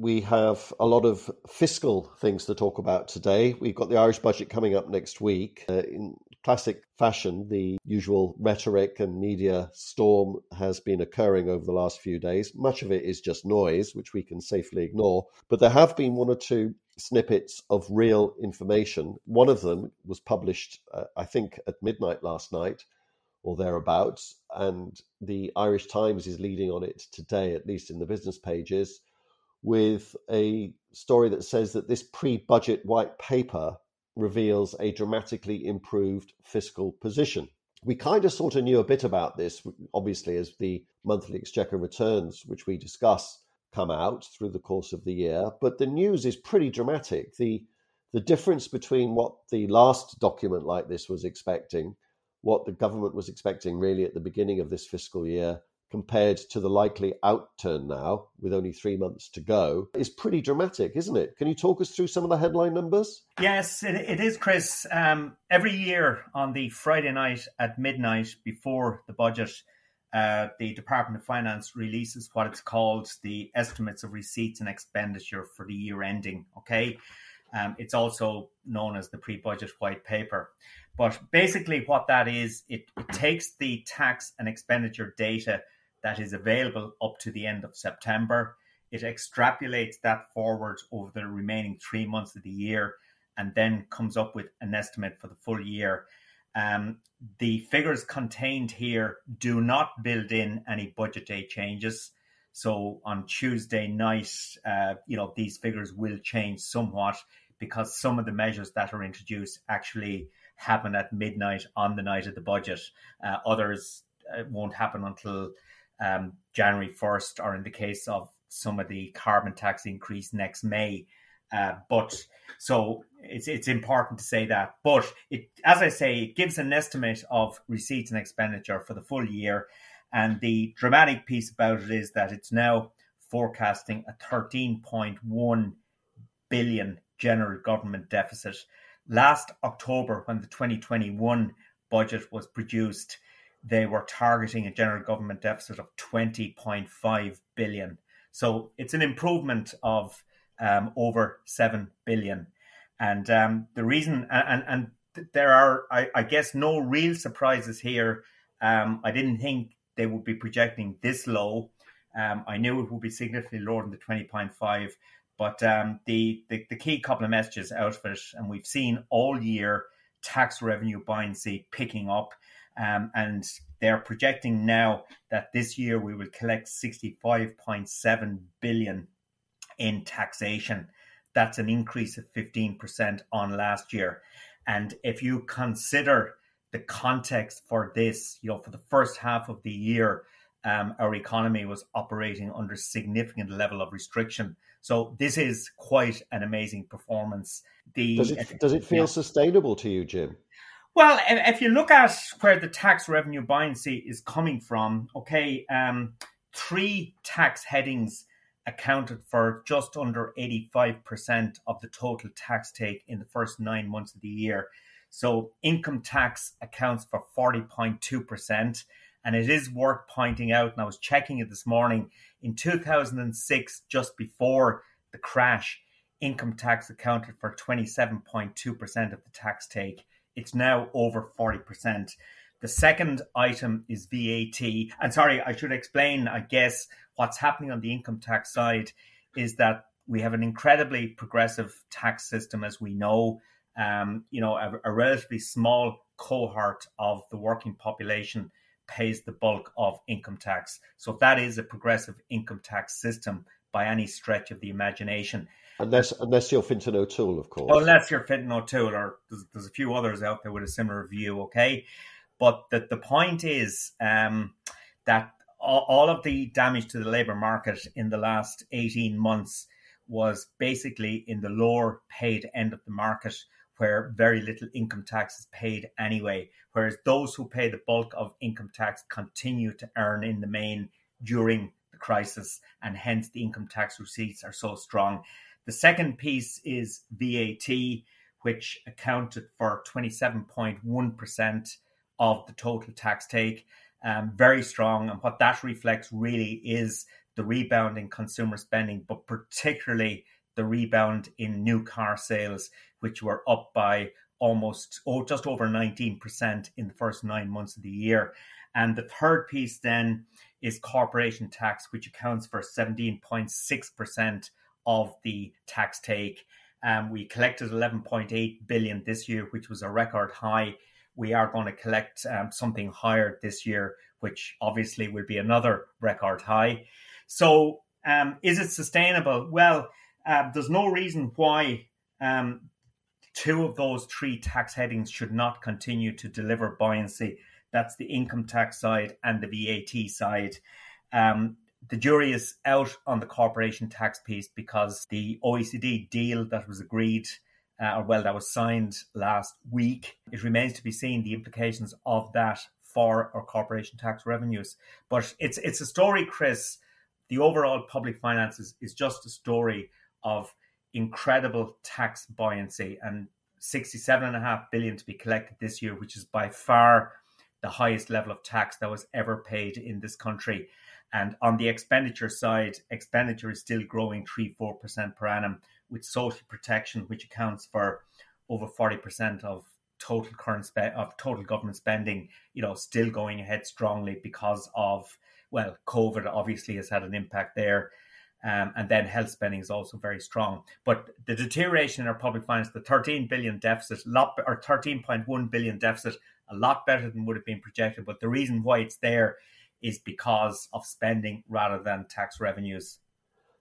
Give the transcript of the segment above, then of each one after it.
We have a lot of fiscal things to talk about today. We've got the Irish budget coming up next week. Uh, in classic fashion, the usual rhetoric and media storm has been occurring over the last few days. Much of it is just noise, which we can safely ignore. But there have been one or two snippets of real information. One of them was published, uh, I think, at midnight last night or thereabouts. And the Irish Times is leading on it today, at least in the business pages with a story that says that this pre budget white paper reveals a dramatically improved fiscal position. We kind of sort of knew a bit about this, obviously, as the monthly exchequer returns, which we discuss, come out through the course of the year. But the news is pretty dramatic. The the difference between what the last document like this was expecting, what the government was expecting really at the beginning of this fiscal year, compared to the likely outturn now, with only three months to go, is pretty dramatic, isn't it? Can you talk us through some of the headline numbers? Yes, it, it is, Chris. Um, every year on the Friday night at midnight before the budget, uh, the Department of Finance releases what it's called the estimates of receipts and expenditure for the year ending. Okay. Um, it's also known as the pre budget white paper. But basically, what that is, it, it takes the tax and expenditure data that is available up to the end of September. It extrapolates that forward over the remaining three months of the year and then comes up with an estimate for the full year. Um, the figures contained here do not build in any budget day changes. So on Tuesday night, uh, you know, these figures will change somewhat because some of the measures that are introduced actually happen at midnight on the night of the budget. Uh, others uh, won't happen until um, January 1st, or in the case of some of the carbon tax increase next May. Uh, but so it's it's important to say that. But it, as I say, it gives an estimate of receipts and expenditure for the full year. And the dramatic piece about it is that it's now forecasting a 13.1 billion general government deficit. Last October, when the 2021 budget was produced, they were targeting a general government deficit of 20.5 billion. So it's an improvement of um, over 7 billion. And um, the reason, and, and there are, I, I, guess, no real surprises here. Um, I didn't think they would be projecting this low. Um, I knew it would be significantly lower than the 20.5, but um, the, the, the key couple of messages out of it, and we've seen all year tax revenue buoyancy picking up. Um, and they're projecting now that this year we will collect 65.7 billion in taxation. That's an increase of 15% on last year. And if you consider the context for this, you know, for the first half of the year, um, our economy was operating under significant level of restriction. So this is quite an amazing performance. The does it, does it feel yeah. sustainable to you, Jim? Well, if you look at where the tax revenue buoyancy is coming from, okay, um, three tax headings accounted for just under 85% of the total tax take in the first nine months of the year. So income tax accounts for 40.2%. And it is worth pointing out, and I was checking it this morning, in 2006, just before the crash, income tax accounted for 27.2% of the tax take. It's now over 40%. The second item is VAT. And sorry, I should explain, I guess, what's happening on the income tax side is that we have an incredibly progressive tax system, as we know. Um, you know, a, a relatively small cohort of the working population pays the bulk of income tax. So that is a progressive income tax system by any stretch of the imagination. Unless unless you're Fintan O'Toole, of course. Well, unless you're Fintan O'Toole, or there's, there's, a few others out there with a similar view, okay? But the, the point is um, that all, all of the damage to the labour market in the last 18 months was basically in the lower paid end of the market where very little income tax is paid anyway, whereas those who pay the bulk of income tax continue to earn in the main during crisis, and hence the income tax receipts are so strong. The second piece is VAT, which accounted for 27.1% of the total tax take. Um, very strong. And what that reflects really is the rebound in consumer spending, but particularly the rebound in new car sales, which were up by almost oh just over 19% in the first nine months of the year. And the third piece then is corporation tax, which accounts for 17.6% of the tax take. Um, we collected 11.8 billion this year, which was a record high. We are going to collect um, something higher this year, which obviously will be another record high. So, um, is it sustainable? Well, uh, there's no reason why um, two of those three tax headings should not continue to deliver buoyancy. That's the income tax side and the VAT side. Um, the jury is out on the corporation tax piece because the OECD deal that was agreed, uh, or well, that was signed last week, it remains to be seen the implications of that for our corporation tax revenues. But it's it's a story, Chris. The overall public finances is just a story of incredible tax buoyancy and 67.5 billion to be collected this year, which is by far the highest level of tax that was ever paid in this country. And on the expenditure side, expenditure is still growing 3 4% per annum, with social protection, which accounts for over 40% of total current spe- of total government spending, you know, still going ahead strongly because of well, COVID obviously has had an impact there. Um, and then health spending is also very strong. But the deterioration in our public finance, the 13 billion deficit, or 13.1 billion deficit, a lot better than would have been projected. But the reason why it's there is because of spending rather than tax revenues.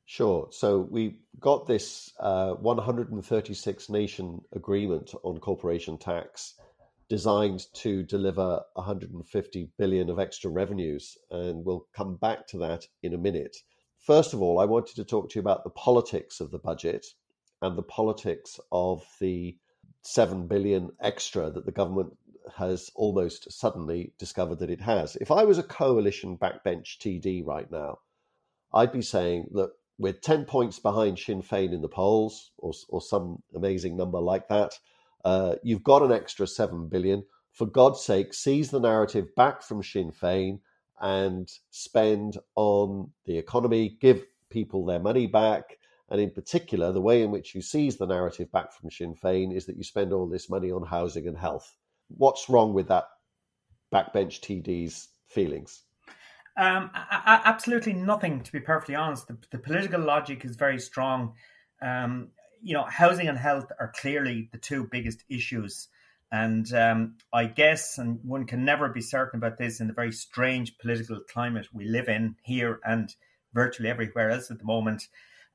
Sure. So we got this uh, 136 nation agreement on corporation tax designed to deliver 150 billion of extra revenues. And we'll come back to that in a minute. First of all, I wanted to talk to you about the politics of the budget and the politics of the 7 billion extra that the government has almost suddenly discovered that it has. If I was a coalition backbench TD right now, I'd be saying, look, we're 10 points behind Sinn Féin in the polls, or, or some amazing number like that. Uh, you've got an extra 7 billion. For God's sake, seize the narrative back from Sinn Féin and spend on the economy, give people their money back. And in particular, the way in which you seize the narrative back from Sinn Féin is that you spend all this money on housing and health. What's wrong with that backbench TD's feelings? Um, absolutely nothing, to be perfectly honest. The, the political logic is very strong. Um, you know, housing and health are clearly the two biggest issues. And um, I guess, and one can never be certain about this in the very strange political climate we live in here and virtually everywhere else at the moment.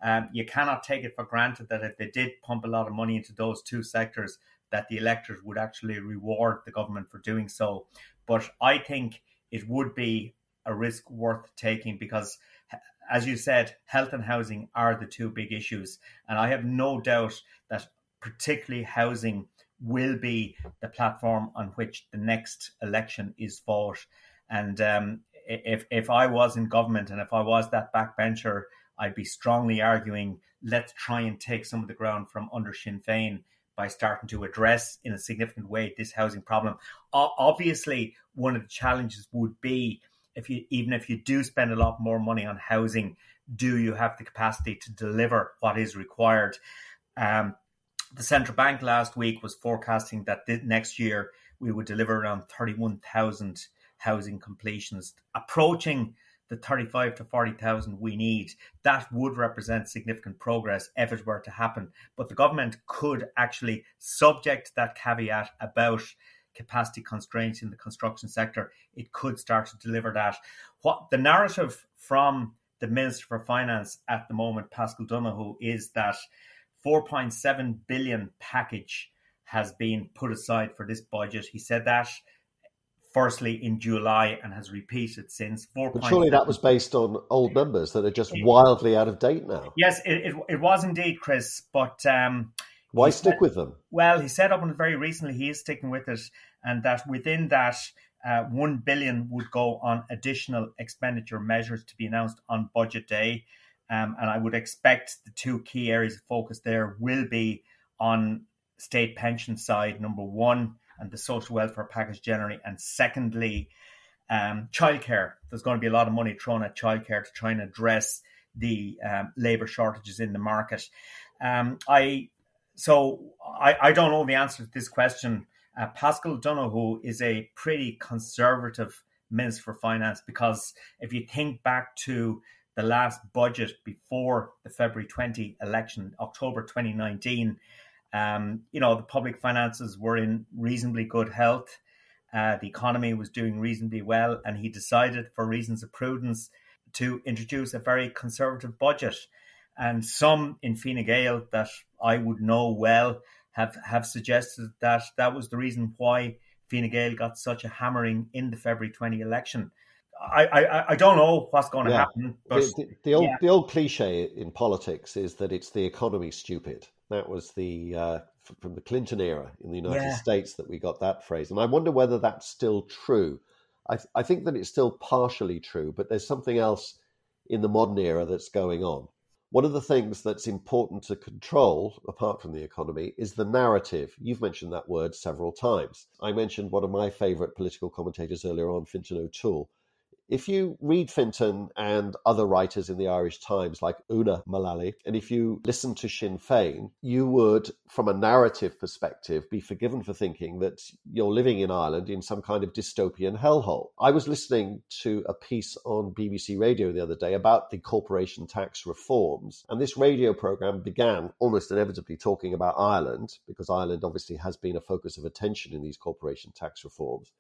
Um, you cannot take it for granted that if they did pump a lot of money into those two sectors, that the electors would actually reward the government for doing so. But I think it would be a risk worth taking because, as you said, health and housing are the two big issues. And I have no doubt that, particularly housing, will be the platform on which the next election is fought. And um, if if I was in government and if I was that backbencher, I'd be strongly arguing let's try and take some of the ground from under Sinn Féin by starting to address in a significant way this housing problem. Obviously, one of the challenges would be if you even if you do spend a lot more money on housing, do you have the capacity to deliver what is required? Um, the central bank last week was forecasting that next year we would deliver around 31,000 housing completions, approaching the 35 to 40,000 we need. That would represent significant progress if it were to happen. But the government could actually subject that caveat about capacity constraints in the construction sector. It could start to deliver that. What the narrative from the Minister for Finance at the moment, Paschal Donohoe, is that 4.7 billion package has been put aside for this budget. He said that firstly in July and has repeated since. 4. But surely that was based on old numbers that are just wildly out of date now. Yes, it, it, it was indeed, Chris. But um, why stick said, with them? Well, he said up until very recently he is sticking with it, and that within that. Uh, one billion would go on additional expenditure measures to be announced on budget day. Um, and I would expect the two key areas of focus there will be on state pension side, number one, and the social welfare package generally, and secondly, um, childcare. There's going to be a lot of money thrown at childcare to try and address the um, labour shortages in the market. Um, I so I, I don't know the answer to this question. Uh, Paschal Donohoe is a pretty conservative minister for finance because if you think back to the last budget before the February 20 election, October 2019, um, you know, the public finances were in reasonably good health. Uh, the economy was doing reasonably well, and he decided, for reasons of prudence, to introduce a very conservative budget. And some in Fine Gael that I would know well have, have suggested that that was the reason why Fine Gael got such a hammering in the February 20 election. I, I, I don't know what's going to yeah. happen. But, the, the, the old yeah. the old cliche in politics is that it's the economy stupid. That was the uh, from the Clinton era in the United yeah. States that we got that phrase, and I wonder whether that's still true. I, I think that it's still partially true, but there's something else in the modern era that's going on. One of the things that's important to control, apart from the economy, is the narrative. You've mentioned that word several times. I mentioned one of my favourite political commentators earlier on, Fintan O'Toole, if you read Fintan and other writers in the Irish Times, like Una Mullally, and if you listen to Sinn Féin, you would, from a narrative perspective, be forgiven for thinking that you're living in Ireland in some kind of dystopian hellhole. I was listening to a piece on BBC Radio the other day about the corporation tax reforms, and this radio program began almost inevitably talking about Ireland, because Ireland obviously has been a focus of attention in these corporation tax reforms.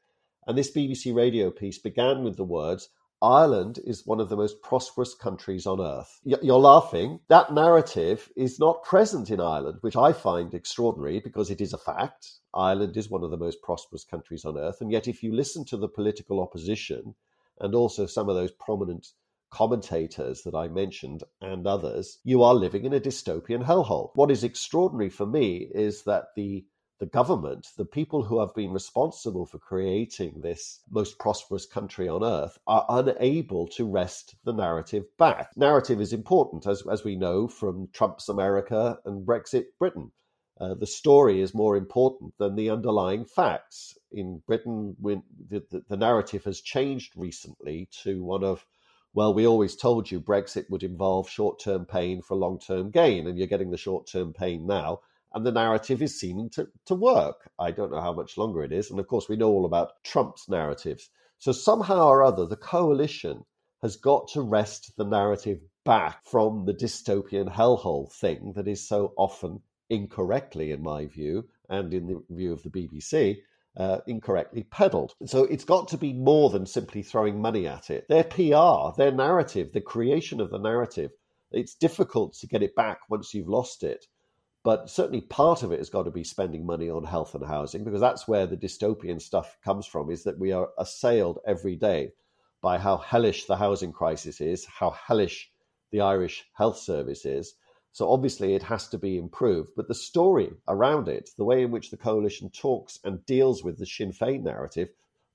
And this BBC radio piece began with the words, Ireland is one of the most prosperous countries on earth. You're laughing. That narrative is not present in Ireland, which I find extraordinary because it is a fact. Ireland is one of the most prosperous countries on earth. And yet, if you listen to the political opposition and also some of those prominent commentators that I mentioned and others, you are living in a dystopian hellhole. What is extraordinary for me is that the the government, the people who have been responsible for creating this most prosperous country on earth, are unable to wrest the narrative back. Narrative is important, as, as we know from Trump's America and Brexit Britain. Uh, the story is more important than the underlying facts. In Britain, when the, the, the narrative has changed recently to one of well, we always told you Brexit would involve short term pain for long term gain, and you're getting the short term pain now and the narrative is seeming to, to work. I don't know how much longer it is. And of course, we know all about Trump's narratives. So somehow or other, the coalition has got to wrest the narrative back from the dystopian hellhole thing that is so often incorrectly, in my view, and in the view of the BBC, uh, incorrectly peddled. So it's got to be more than simply throwing money at it. Their PR, their narrative, the creation of the narrative, it's difficult to get it back once you've lost it. But certainly part of it has got to be spending money on health and housing because that's where the dystopian stuff comes from is that we are assailed every day by how hellish the housing crisis is, how hellish the Irish health service is. So obviously it has to be improved. But the story around it, the way in which the coalition talks and deals with the Sinn Féin narrative,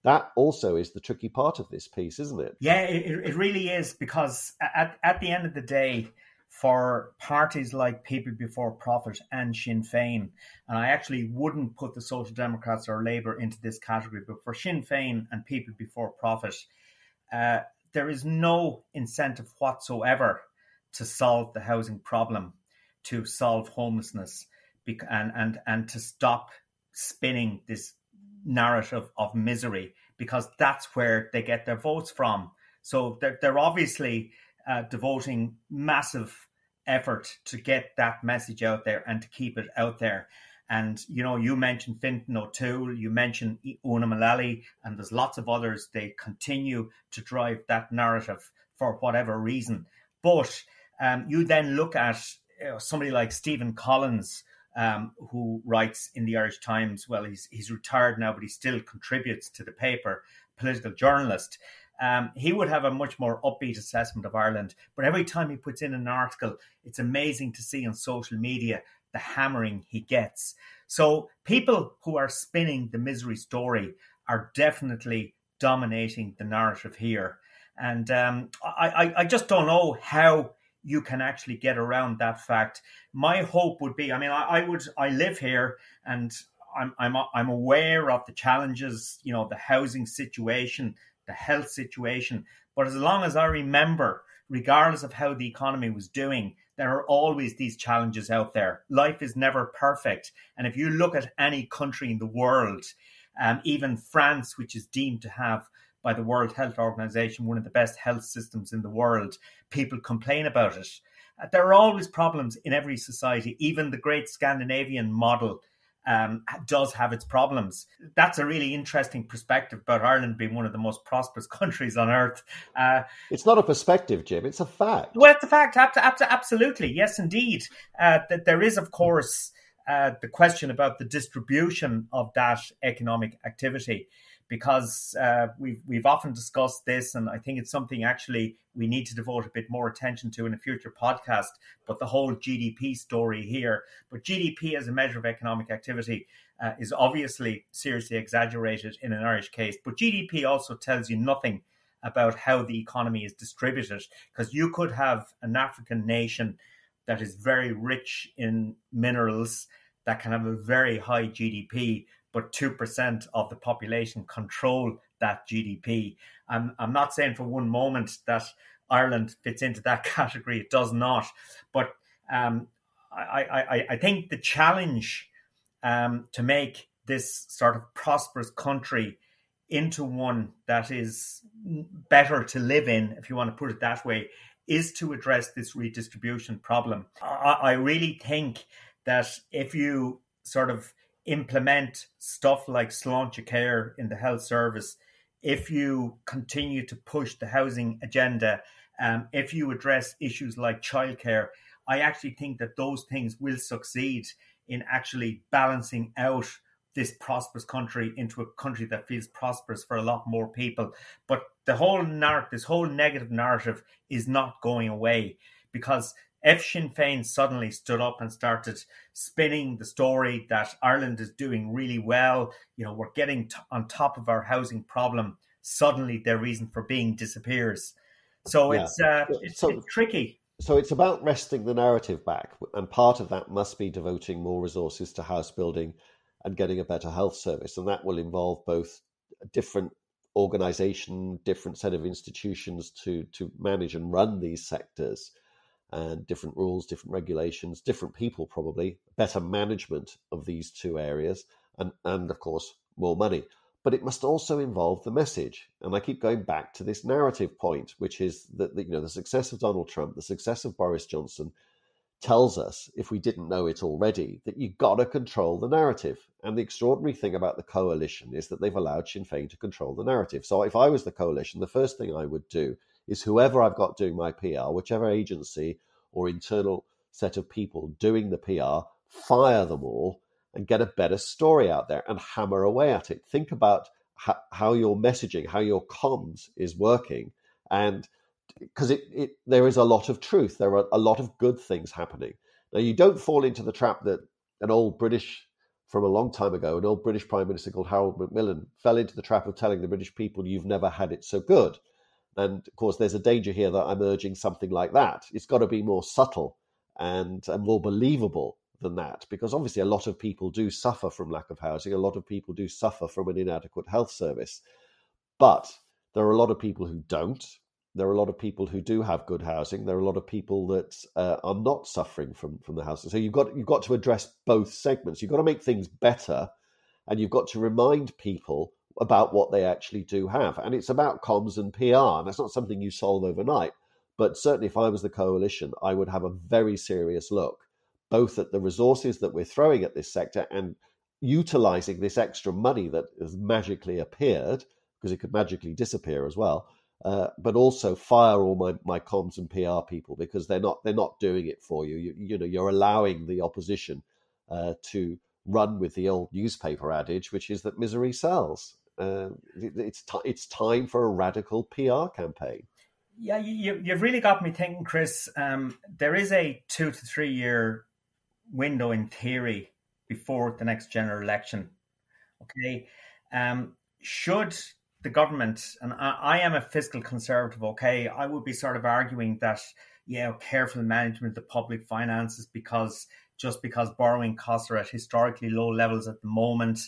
that also is the tricky part of this piece, isn't it? Yeah, it, it really is because at, at the end of the day, for parties like People Before Profit and Sinn Féin, and I actually wouldn't put the Social Democrats or Labour into this category, but for Sinn Féin and People Before Profit, uh, there is no incentive whatsoever to solve the housing problem, to solve homelessness, and and and to stop spinning this narrative of misery because that's where they get their votes from. So they're they're obviously uh, devoting massive effort to get that message out there and to keep it out there. And you know, you mentioned Fintan O'Toole, you mentioned Una Mullally, and there's lots of others. They continue to drive that narrative for whatever reason. But um, you then look at you know, somebody like Stephen Collins, um, who writes in the Irish Times. Well, he's he's retired now, but he still contributes to the paper. Political journalist. Um, he would have a much more upbeat assessment of Ireland. But every time he puts in an article, it's amazing to see on social media the hammering he gets. So people who are spinning the misery story are definitely dominating the narrative here. And um, I, I, I just don't know how you can actually get around that fact. My hope would be, I mean, I, I would, I live here and I'm, I'm, I'm aware of the challenges, you know, the housing situation, the health situation. But as long as I remember, regardless of how the economy was doing, there are always these challenges out there. Life is never perfect. And if you look at any country in the world, um, even France, which is deemed to have by the World Health Organization, one of the best health systems in the world. People complain about it. Uh, there are always problems in every society. Even the great Scandinavian model um, does have its problems. That's a really interesting perspective about Ireland being one of the most prosperous countries on earth. Uh, it's not a perspective, Jim. It's a fact. Well, it's a fact. Absolutely, yes, indeed. Uh, that there is, of course, uh, the question about the distribution of that economic activity because uh, we've we've often discussed this, and I think it's something actually we need to devote a bit more attention to in a future podcast. But the whole GDP story here, but GDP as a measure of economic activity uh, is obviously seriously exaggerated in an Irish case. But GDP also tells you nothing about how the economy is distributed, because you could have an African nation that is very rich in minerals that can have a very high GDP, but 2% of the population control that GDP. I'm, I'm not saying for one moment that Ireland fits into that category, it does not. But um, I, I, I think the challenge um, to make this sort of prosperous country into one that is better to live in, if you want to put it that way, is to address this redistribution problem. I, I really think that if you sort of implement stuff like Sláinte Care in the health service, if you continue to push the housing agenda, um, if you address issues like childcare, I actually think that those things will succeed in actually balancing out this prosperous country into a country that feels prosperous for a lot more people. But the whole narrative, this whole negative narrative, is not going away because if Sinn Féin suddenly stood up and started spinning the story that Ireland is doing really well, you know, we're getting t- on top of our housing problem, suddenly their reason for being disappears. So yeah. it's, uh, it's, so, it's tricky. So it's about wresting the narrative back, and part of that must be devoting more resources to house building and getting a better health service, and that will involve both a different organization, different set of institutions to to manage and run these sectors and different rules, different regulations, different people probably, better management of these two areas, and, and of course, more money. but it must also involve the message. And I keep going back to this narrative point, which is that, you know the success of Donald Trump, the success of Boris Johnson, tells us, if we didn't know it already, that you've got to control the narrative. And the extraordinary thing about the coalition is that they've allowed Sinn Féin to control the narrative. So if I was the coalition, the first thing I would do is whoever I've got doing my PR, whichever agency or internal set of people doing the PR, fire them all and get a better story out there and hammer away at it. Think about how, your messaging, how your comms is working, and because it, it there is a lot of truth, there are a lot of good things happening. Now you don't fall into the trap that an old British from a long time ago, an old British Prime Minister called Harold Macmillan fell into the trap of telling the British people, "You've never had it so good." And of course, there's a danger here that I'm urging something like that. It's got to be more subtle and, and more believable than that because obviously a lot of people do suffer from lack of housing a lot of people do suffer from an inadequate health service. But there are a lot of people who don't. There are a lot of people who do have good housing. There are a lot of people that uh, are not suffering from from the housing. So you've got you've got to address both segments. You've got to make things better and you've got to remind people about what they actually do have and it's about comms and PR and that's not something you solve overnight but certainly if I was the coalition I would have a very serious look both at the resources that we're throwing at this sector and utilizing this extra money that has magically appeared, because it could magically disappear as well. Uh, but also fire all my, my comms and PR people because they're not they're not doing it for you. You, you know you're allowing the opposition uh, to run with the old newspaper adage, which is that misery sells. Uh, it's t- it's time for a radical PR campaign. Yeah, you, you've really got me thinking, Chris. Um, there is a two to three year window in theory before the next general election. Okay. Um, should the government, and I, I, am a fiscal conservative, okay, I would be sort of arguing that, yeah, careful management of the public finances because just because borrowing costs are at historically low levels at the moment,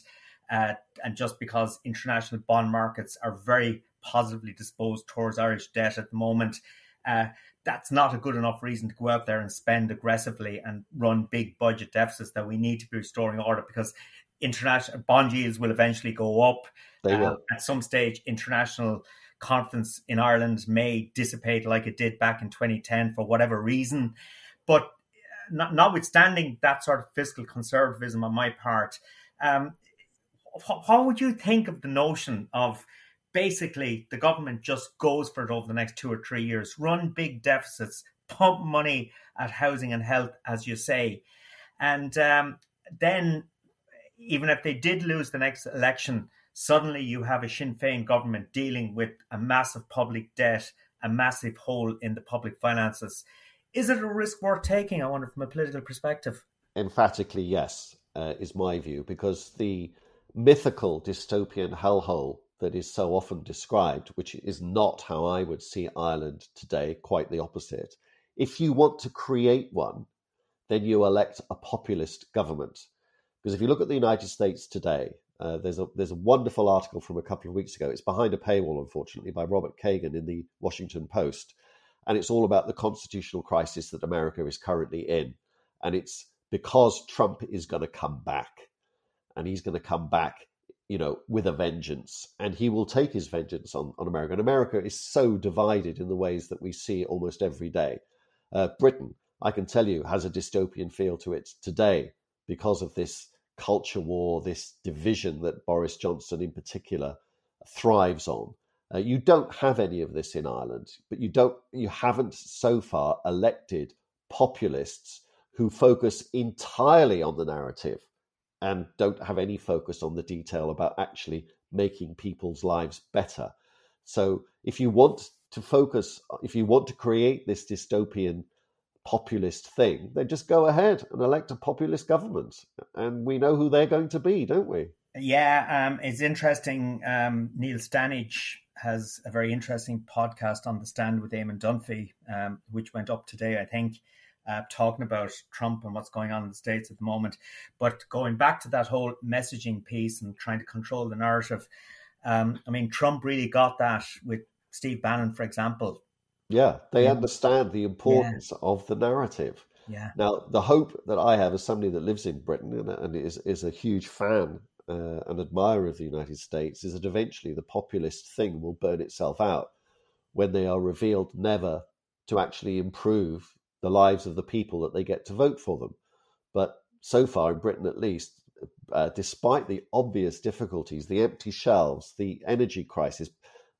uh, and just because international bond markets are very positively disposed towards Irish debt at the moment, uh, that's not a good enough reason to go out there and spend aggressively and run big budget deficits that we need to be restoring order because international bond yields will eventually go up. They will. Uh, at some stage, international confidence in Ireland may dissipate like it did back in 2010 for whatever reason. But uh, not, notwithstanding that sort of fiscal conservatism on my part, um, what would you think of the notion of basically the government just goes for it over the next two or three years, run big deficits, pump money at housing and health, as you say. And um, then, even if they did lose the next election, suddenly you have a Sinn Féin government dealing with a massive public debt, a massive hole in the public finances. Is it a risk worth taking? I wonder, from a political perspective. Emphatically, yes, uh, is my view, because the mythical dystopian hellhole that is so often described, which is not how I would see Ireland today, quite the opposite. If you want to create one, then you elect a populist government. Because if you look at the United States today, uh, there's a there's a wonderful article from a couple of weeks ago. It's behind a paywall, unfortunately, by Robert Kagan in the Washington Post, and it's all about the constitutional crisis that America is currently in, and it's because Trump is going to come back, and he's going to come back you know, with a vengeance, and he will take his vengeance on, on America. And America is so divided in the ways that we see almost every day. Uh, Britain, I can tell you, has a dystopian feel to it today because of this culture war, this division that Boris Johnson in particular thrives on. Uh, you don't have any of this in Ireland, but you don't, you haven't so far elected populists who focus entirely on the narrative and don't have any focus on the detail about actually making people's lives better. So if you want to focus, if you want to create this dystopian populist thing, then just go ahead and elect a populist government. And we know who they're going to be, don't we? Yeah, um, it's interesting. Um, Niall Stanage has a very interesting podcast on the stand with Eamon Dunphy, um, which went up today, I think uh, talking about Trump and what's going on in the States at the moment. But going back to that whole messaging piece and trying to control the narrative, um, I mean, Trump really got that with Steve Bannon, for example. Yeah, they yeah. understand the importance yeah. of the narrative. Yeah. Now, the hope that I have as somebody that lives in Britain and, and is, is a huge fan uh, an admirer of the United States is that eventually the populist thing will burn itself out when they are revealed never to actually improve the lives of the people that they get to vote for them. But so far, in Britain at least, uh, despite the obvious difficulties, the empty shelves, the energy crisis,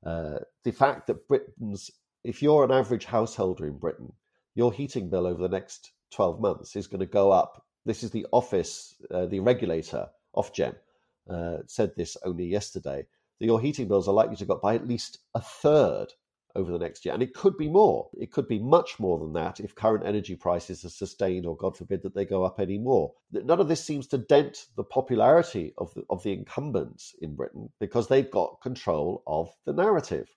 uh, the fact that Britain's, if you're an average householder in Britain, your heating bill over the next 12 months is going to go up. This is the office, uh, the regulator, Ofgem, uh, said this only yesterday. That your heating bills are likely to go up by at least a third over the next year. And it could be more. It could be much more than that if current energy prices are sustained or, God forbid, that they go up any more. None of this seems to dent the popularity of the, of the incumbents in Britain because they've got control of the narrative.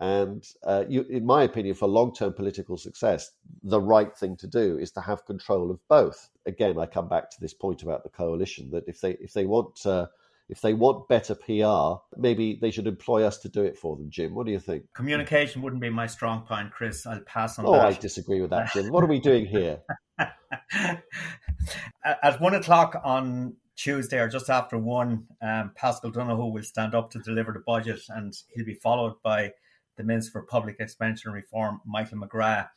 And uh, you, in my opinion, for long term political success, the right thing to do is to have control of both. Again, I come back to this point about the coalition that if they if they want uh, if they want better PR, maybe they should employ us to do it for them. Jim, what do you think? Communication wouldn't be my strong point, Chris. I'll pass on oh, that. I disagree with that, Jim. what are we doing here? At one o'clock on Tuesday or just after one, um, Paschal Donohoe will stand up to deliver the budget, and he'll be followed by the Minister for Public Expenditure and Reform, Michael McGrath.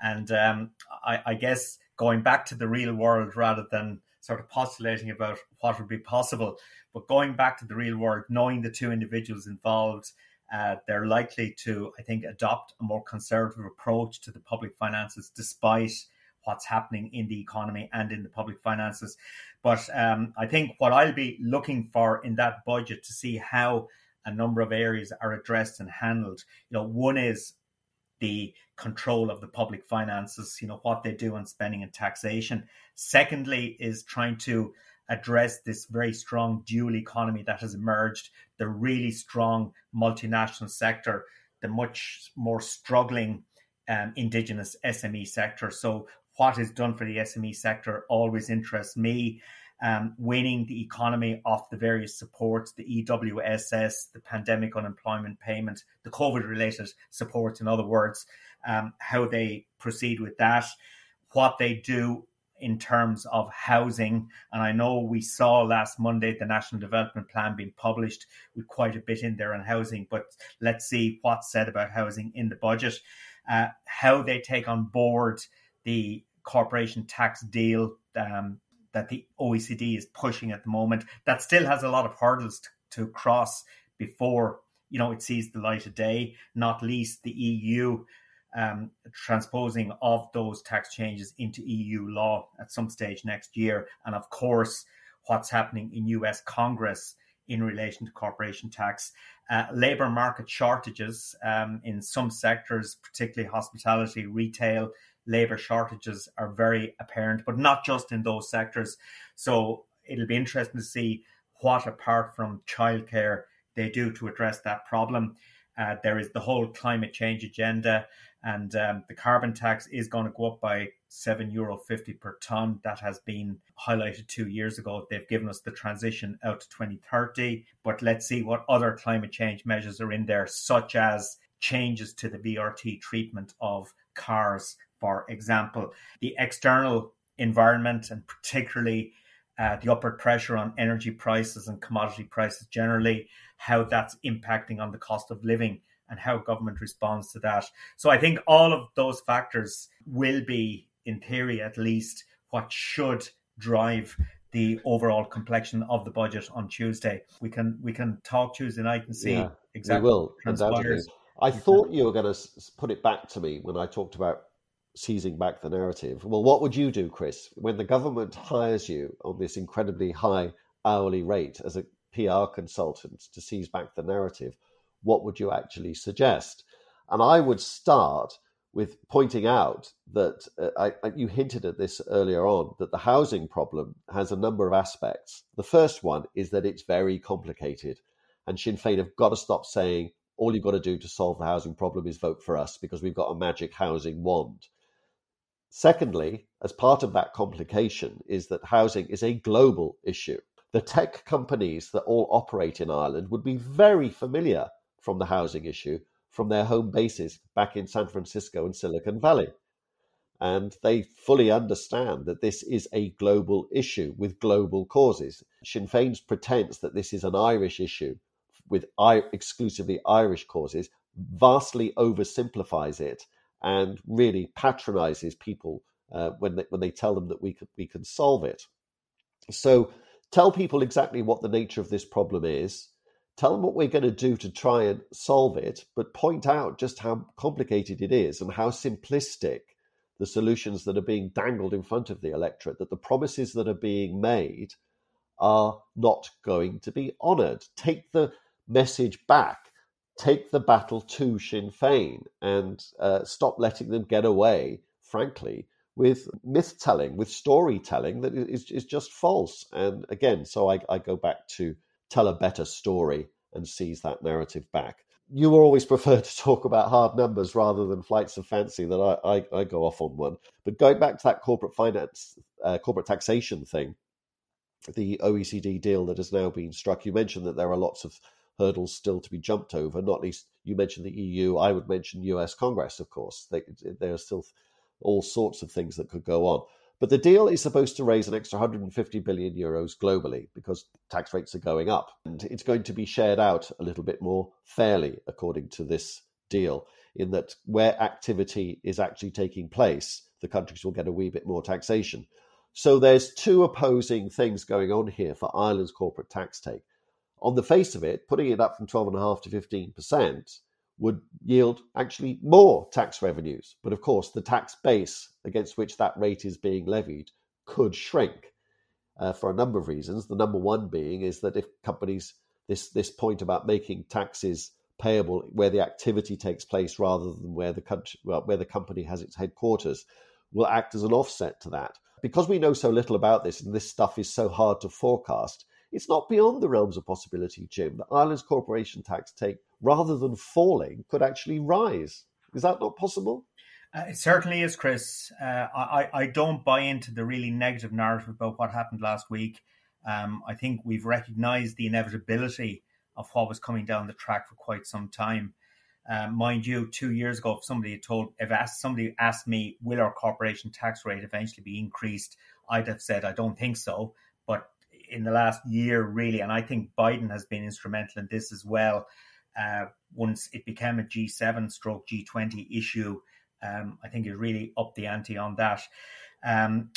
And um, I, I, guess going back to the real world rather than sort of postulating about what would be possible, but going back to the real world, knowing the two individuals involved, uh, they're likely to, I think, adopt a more conservative approach to the public finances, despite what's happening in the economy and in the public finances. But um, I think what I'll be looking for in that budget to see how a number of areas are addressed and handled. You know, one is the control of the public finances, you know, what they do on spending and taxation. Secondly, is trying to address this very strong dual economy that has emerged, the really strong multinational sector, the much more struggling um, indigenous SME sector. So, what is done for the SME sector always interests me um, weaning the economy off the various supports, the EWSS, the pandemic unemployment payment, the COVID related supports, in other words, um, how they proceed with that, what they do in terms of housing. And I know we saw last Monday the National Development Plan being published with quite a bit in there on housing, but let's see what's said about housing in the budget, uh, how they take on board the corporation tax deal. Um, that the OECD is pushing at the moment that still has a lot of hurdles to, to cross before you know it sees the light of day. Not least the EU um, transposing of those tax changes into EU law at some stage next year, and of course what's happening in US Congress in relation to corporation tax. Uh, labor market shortages um, in some sectors, particularly hospitality, retail, labour shortages are very apparent, but not just in those sectors. So it'll be interesting to see what, apart from childcare, they do to address that problem. Uh, there is the whole climate change agenda, and um, the carbon tax is going to go up by seven euro fifty per ton. That has been highlighted two years ago. They've given us the transition out to twenty thirty, but let's see what other climate change measures are in there, such as changes to the VRT treatment of cars for example, the external environment and particularly uh, the upward pressure on energy prices and commodity prices generally, how that's impacting on the cost of living and how government responds to that. So I think all of those factors will be, in theory at least, what should drive the overall complexion of the budget on Tuesday. We can we can talk Tuesday night and see yeah, exactly. We will. I thought you were going to put it back to me when I talked about seizing back the narrative. Well, what would you do, Chris, when the government hires you on this incredibly high hourly rate as a PR consultant to seize back the narrative? What would you actually suggest? And I would start with pointing out that uh, I, I, you hinted at this earlier on that the housing problem has a number of aspects. The first one is that it's very complicated, and Sinn Féin have got to stop saying all you've got to do to solve the housing problem is vote for us because we've got a magic housing wand. Secondly, as part of that complication, is that housing is a global issue. The tech companies that all operate in Ireland would be very familiar from the housing issue from their home bases back in San Francisco and Silicon Valley. and they fully understand that this is a global issue with global causes. Sinn Féin's pretense that this is an Irish issue with exclusively Irish causes vastly oversimplifies it and really patronizes people uh, when they when they tell them that we can, we can solve it. So tell people exactly what the nature of this problem is. Tell them what we're going to do to try and solve it, but point out just how complicated it is and how simplistic the solutions that are being dangled in front of the electorate, that the promises that are being made are not going to be honoured. Take the message back. Take the battle to Sinn Féin and uh, stop letting them get away, frankly, with myth telling, with storytelling that is, is just false. And again, so I, I go back to tell a better story and seize that narrative back. You always prefer to talk about hard numbers rather than flights of fancy. That I, I, I go off on one. But going back to that corporate finance, uh, corporate taxation thing, the OECD deal that has now been struck. You mentioned that there are lots of hurdles still to be jumped over. Not least, you mentioned the EU. I would mention US Congress, of course. They, there are still all sorts of things that could go on. But the deal is supposed to raise an extra 150 billion euros globally because tax rates are going up. And it's going to be shared out a little bit more fairly, according to this deal, in that where activity is actually taking place, the countries will get a wee bit more taxation. So there's two opposing things going on here for Ireland's corporate tax take. On the face of it, putting it up from 12.5 to 15% would yield actually more tax revenues. But of course, the tax base against which that rate is being levied could shrink uh, for a number of reasons. The number one being is that if companies, this, this point about making taxes payable where the activity takes place rather than where the country, well, where the company has its headquarters, will act as an offset to that. Because we know so little about this and this stuff is so hard to forecast, it's not beyond the realms of possibility, Jim, that Ireland's corporation tax take, rather than falling, could actually rise. Is that not possible? Uh, it certainly is, Chris. Uh, I, I don't buy into the really negative narrative about what happened last week. Um, I think we've recognised the inevitability of what was coming down the track for quite some time. Uh, mind you, two years ago, if somebody had told, if asked, somebody asked me, will our corporation tax rate eventually be increased? I'd have said, I don't think so. But in the last year, really, and I think Biden has been instrumental in this as well. Uh, once it became a G7 stroke G20 issue, um, I think it really upped the ante on that. Um,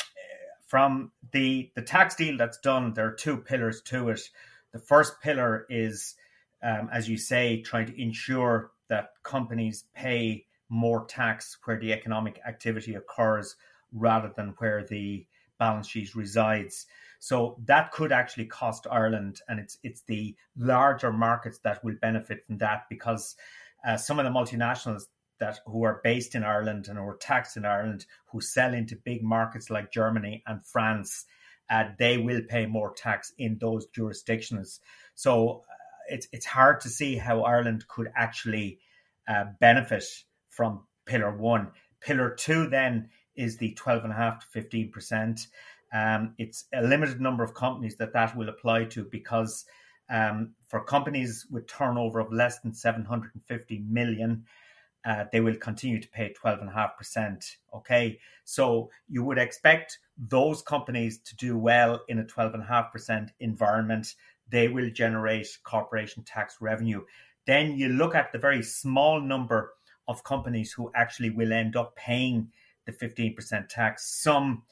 from the the tax deal that's done, there are two pillars to it. The first pillar is, um, as you say, trying to ensure that companies pay more tax where the economic activity occurs rather than where the balance sheet resides. So that could actually cost Ireland, and it's it's the larger markets that will benefit from that because uh, some of the multinationals that who are based in Ireland and who are taxed in Ireland, who sell into big markets like Germany and France, uh, they will pay more tax in those jurisdictions. So uh, it's it's hard to see how Ireland could actually uh, benefit from Pillar One. Pillar Two then is the twelve and a half to fifteen percent. Um, it's a limited number of companies that that will apply to because um, for companies with turnover of less than 750 million, uh, they will continue to pay 12.5%. Okay. So you would expect those companies to do well in a 12.5% environment. They will generate corporation tax revenue. Then you look at the very small number of companies who actually will end up paying the 15% tax. Some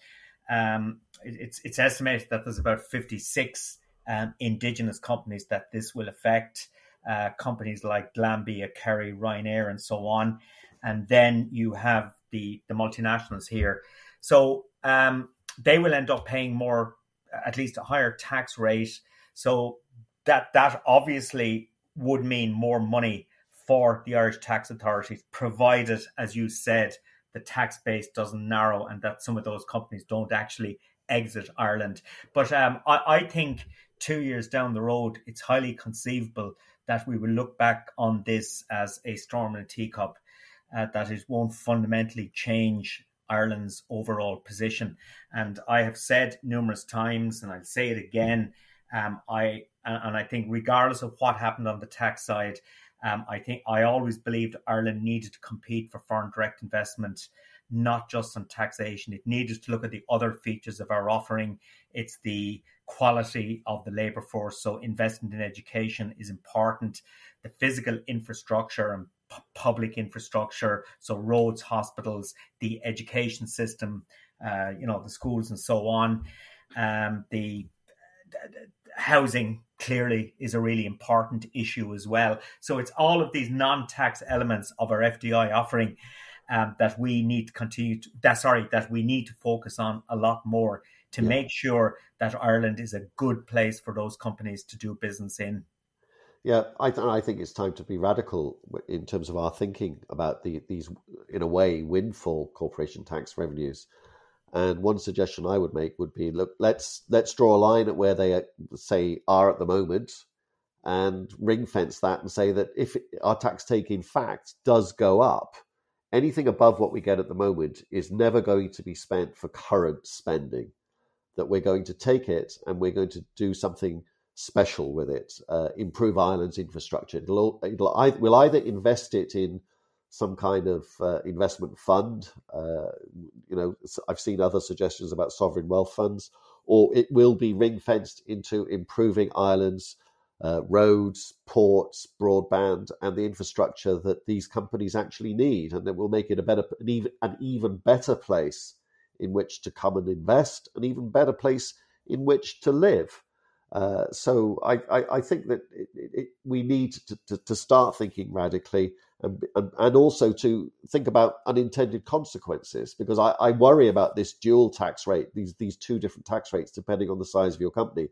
um, it's it's estimated that there's about 56 um, indigenous companies that this will affect. Uh, companies like Glanbia, Kerry, Ryanair, and so on. And then you have the the multinationals here. So um, they will end up paying more, at least a higher tax rate. So that that obviously would mean more money for the Irish tax authorities, provided, as you said, the tax base doesn't narrow and that some of those companies don't actually exit Ireland. But um, I, I think two years down the road, it's highly conceivable that we will look back on this as a storm in a teacup, uh, that it won't fundamentally change Ireland's overall position. And I have said numerous times, and I'll say it again, um, I and I think regardless of what happened on the tax side, um, I think I always believed Ireland needed to compete for foreign direct investment not just on taxation. It needed to look at the other features of our offering. It's the quality of the labour force. So, investment in education is important. The physical infrastructure and p- public infrastructure, so roads, hospitals, the education system, uh, you know, the schools and so on. Um, the housing clearly is a really important issue as well. So it's all of these non-tax elements of our FDI offering um, that we need to continue to, that sorry that we need to focus on a lot more to yeah. make sure that Ireland is a good place for those companies to do business in. Yeah, I, th- I think it's time to be radical in terms of our thinking about the, these, in a way, windfall corporation tax revenues. And one suggestion I would make would be: look, let's let's draw a line at where they say are at the moment, and ring fence that and say that if our tax take in fact does go up, anything above what we get at the moment is never going to be spent for current spending. That we're going to take it and we're going to do something special with it, uh, improve Ireland's infrastructure. It'll, it'll, we'll either invest it in some kind of uh, investment fund. Uh, you know, I've seen other suggestions about sovereign wealth funds, or it will be ring fenced into improving Ireland's uh, roads, ports, broadband, and the infrastructure that these companies actually need, and it will make it a better, an even, an even better place in which to come and invest, an even better place in which to live. Uh, so I, I, I, think that it, it, we need to, to, to, start thinking radically and, and, also to think about unintended consequences because I, I worry about this dual tax rate, these, these two different tax rates depending on the size of your company.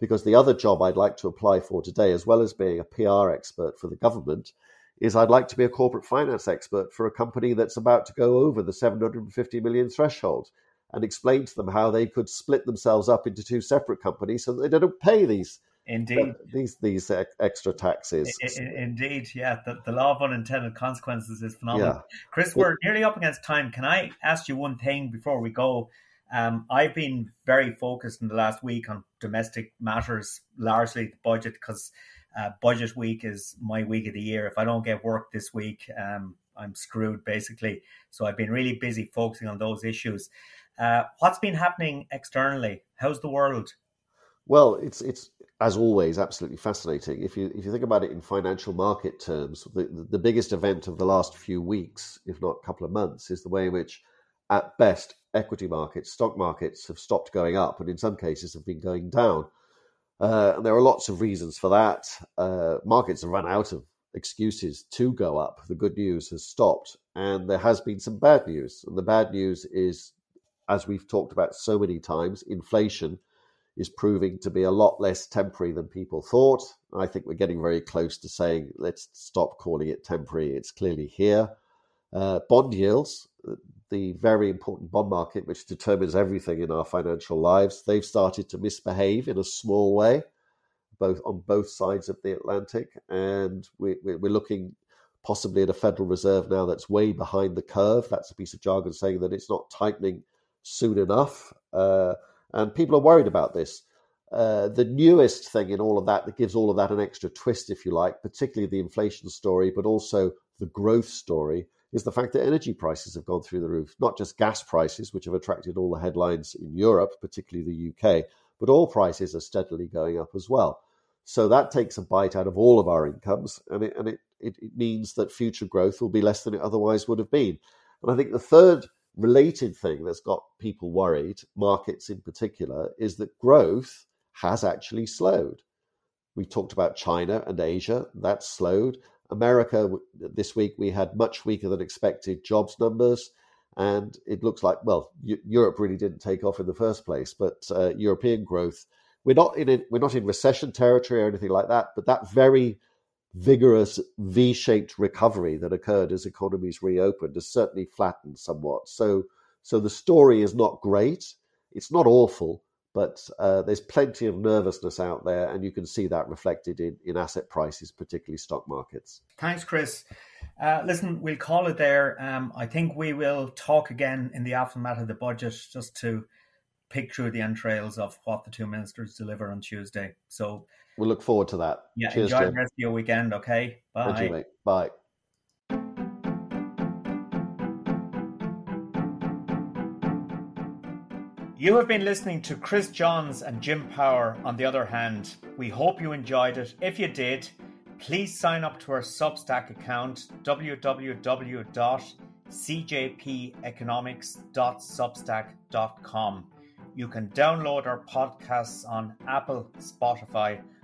Because the other job I'd like to apply for today, as well as being a PR expert for the government, is I'd like to be a corporate finance expert for a company that's about to go over the 750 million threshold and explain to them how they could split themselves up into two separate companies so that they don't pay these Indeed, uh, these these extra taxes. Indeed, yeah. The, the law of unintended consequences is phenomenal. Yeah. Chris, we're nearly up against time. Can I ask you one thing before we go? Um, I've been very focused in the last week on domestic matters, largely the budget, because uh, budget week is my week of the year. If I don't get work this week, um, I'm screwed basically. So I've been really busy focusing on those issues. Uh, what's been happening externally? How's the world? Well, it's it's as always absolutely fascinating. If you if you think about it in financial market terms, the the biggest event of the last few weeks, if not a couple of months, is the way in which, at best, equity markets, stock markets have stopped going up, and in some cases have been going down. Uh, and there are lots of reasons for that. Uh, markets have run out of excuses to go up. The good news has stopped, and there has been some bad news. And the bad news is, as we've talked about so many times, inflation is proving to be a lot less temporary than people thought. I think we're getting very close to saying, let's stop calling it temporary. It's clearly here. Uh, bond yields, the very important bond market, which determines everything in our financial lives, they've started to misbehave in a small way, both on both sides of the Atlantic. And we, we're looking possibly at a Federal Reserve now that's way behind the curve. That's a piece of jargon saying that it's not tightening soon enough. Uh, and people are worried about this. Uh, the newest thing in all of that that gives all of that an extra twist, if you like, particularly the inflation story, but also the growth story, is the fact that energy prices have gone through the roof. Not just gas prices, which have attracted all the headlines in Europe, particularly the UK, but all prices are steadily going up as well. So that takes a bite out of all of our incomes, and it, and it, it, it means that future growth will be less than it otherwise would have been. And I think the third related thing that's got people worried, markets in particular, is that growth has actually slowed. We talked about China and Asia, that's slowed. America, this week we had much weaker than expected jobs numbers. And it looks like, well, Europe really didn't take off in the first place, but uh, European growth, we're not in we're not in recession territory or anything like that. But that very vigorous V-shaped recovery that occurred as economies reopened has certainly flattened somewhat. So, so the story is not great. It's not awful, but uh, there's plenty of nervousness out there, and you can see that reflected in, in asset prices, particularly stock markets. Thanks, Chris. Uh, listen, we'll call it there. Um, I think we will talk again in the aftermath of the budget just to pick through the entrails of what the two ministers deliver on Tuesday. So We'll look forward to that. Yeah, Cheers, enjoy Jim. the rest of your weekend, okay? Bye. You, Bye. You have been listening to Chris Johns and Jim Power on the other hand. We hope you enjoyed it. If you did, please sign up to our Substack account www.cjpeconomics.substack.com. You can download our podcasts on Apple, Spotify,